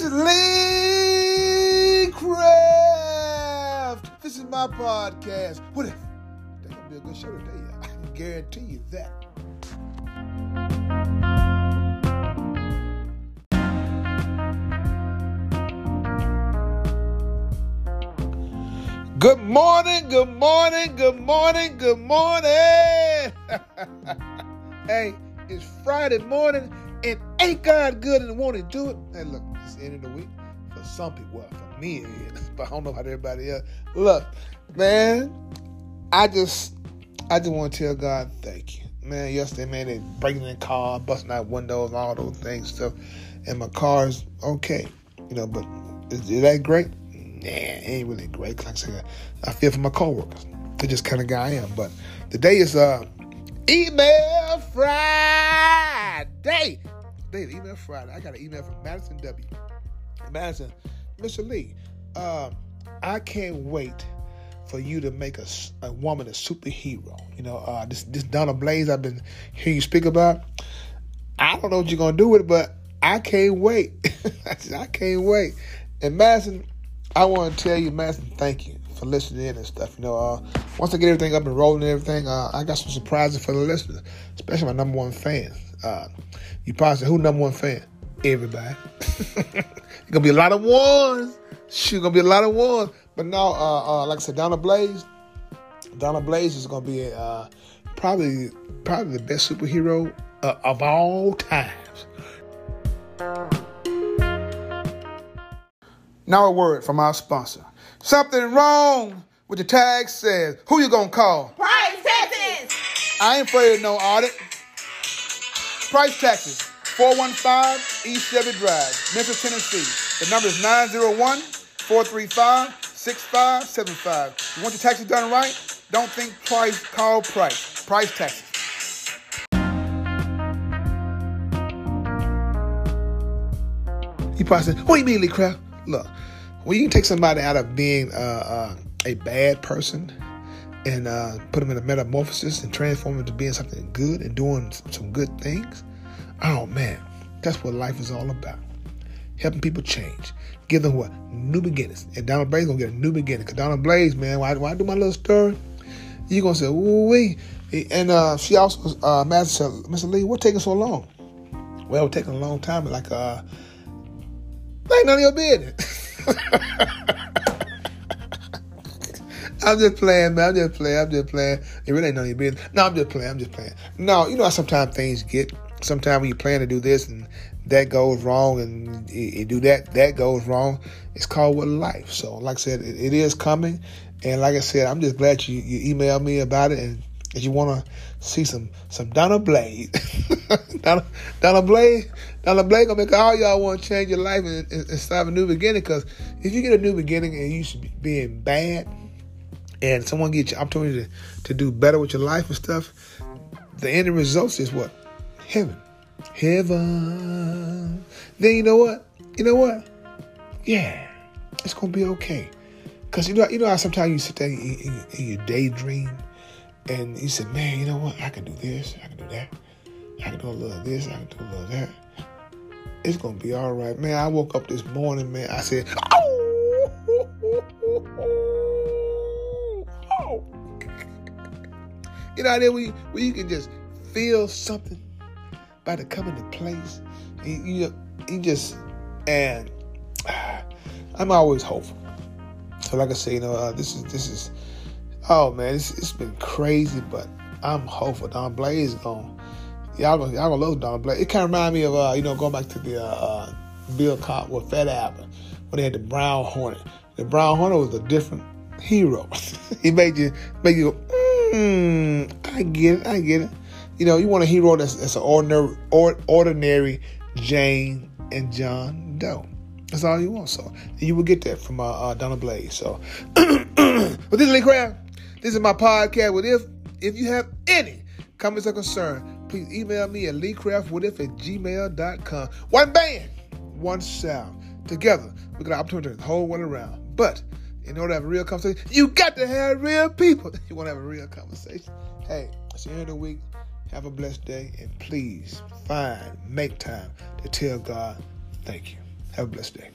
This is Lee Craft. This is my podcast. What if? That's gonna be a good show today. I can guarantee you that. Good morning, good morning, good morning, good morning. hey, it's Friday morning and ain't God good and want to do it? Hey, look, it's the end of the week. For some people, well, for me it is, but I don't know about everybody else. Look, man, I just I just want to tell God thank you. Man, yesterday, man, they breaking in the car, busting out windows, all those things, stuff. And my car's okay. You know, but is, is that great? Nah, it ain't really great. Like I said, I feel for my coworkers. They're just kind of guy I am. But today is uh email Friday. Is email Friday. I got an email from Madison W. Madison, Mr. Lee, uh, I can't wait for you to make a, a woman a superhero. You know, uh, this this Donna Blaze I've been hearing you speak about. I don't know what you're gonna do with it, but I can't wait. I can't wait. And Madison, I want to tell you, Madison, thank you for listening in and stuff. You know, uh, once I get everything up and rolling and everything, uh, I got some surprises for the listeners, especially my number one fans. Uh, you probably say, who number one fan? Everybody. it's gonna be a lot of ones. Shoot, gonna be a lot of ones. But now, uh, uh, like I said, Donna Blaze, Donna Blaze is gonna be uh, probably probably the best superhero uh, of all times. Now a word from our sponsor. Something wrong with the tag says. Who you gonna call? Price Taxes. I ain't afraid of no audit. Price taxes. 415 East Shelby Drive, Memphis, Tennessee. The number is 901-435-6575. You want your taxes done right? Don't think price, call price. Price taxes. You probably said, what do you mean, Lee Craft? Look, when you can take somebody out of being uh, uh, a bad person and uh, put them in a metamorphosis and transform them to being something good and doing some good things, oh man, that's what life is all about. Helping people change. Give them what? New beginnings. And Donna Blaze gonna get a new beginning. Cause Donna Blaze, man, I do my little story, you gonna say, wee. And uh, she also, uh, Madison said, Mr. Lee, what taking so long? Well, it taking a long time, like, uh, ain't none of your business. I'm just playing, man. I'm just playing. I'm just playing. It really ain't none of your business. No, I'm just playing. I'm just playing. No, you know how sometimes things get. Sometimes when you plan to do this and that goes wrong, and you, do that, that goes wrong. It's called what life. So, like I said, it, it is coming. And like I said, I'm just glad you, you emailed me about it and if you want to see some some Donna Blaze, Donna, Donna Blaze, Donna Blaze gonna make all y'all want to change your life and, and, and start a new beginning. Because if you get a new beginning and you should be being bad, and someone gets you opportunity to, to do better with your life and stuff, the end results is what heaven, heaven. Then you know what? You know what? Yeah, it's gonna be okay. Cause you know, you know how sometimes you sit there and you, and you daydream and you said, man, you know what? I can do this. I can do that. I can do a little of this. I can do a little of that. It's to be all right. Man, I woke up this morning, man. I said, oh. You know, there where you, where you can just feel something about to come into place. You, you, you just, and I'm always hopeful. So, like I say, you know, uh, this is, this is, Oh man, it's, it's been crazy, but I'm hopeful. Don Blaze going y'all gonna y'all gonna love Don Blaze. It kind of remind me of uh, you know going back to the uh, uh, Bill Cosby with Fat Albert when they had the Brown Hornet. The Brown Hornet was a different hero. he made you make you go, mm, I get it, I get it. You know, you want a hero that's that's an ordinary or, ordinary Jane and John Doe. That's all you want. So you will get that from uh, uh, Blaze. So, but this is Lee Craft. This is my podcast. What if if you have any comments or concern, please email me at leecraftwhatif at gmail.com. One band, one sound. Together, we got an opportunity to turn the whole world around. But in order to have a real conversation, you got to have real people. You want to have a real conversation. Hey, it's the end of the week. Have a blessed day. And please find, make time to tell God, thank you. Have a blessed day.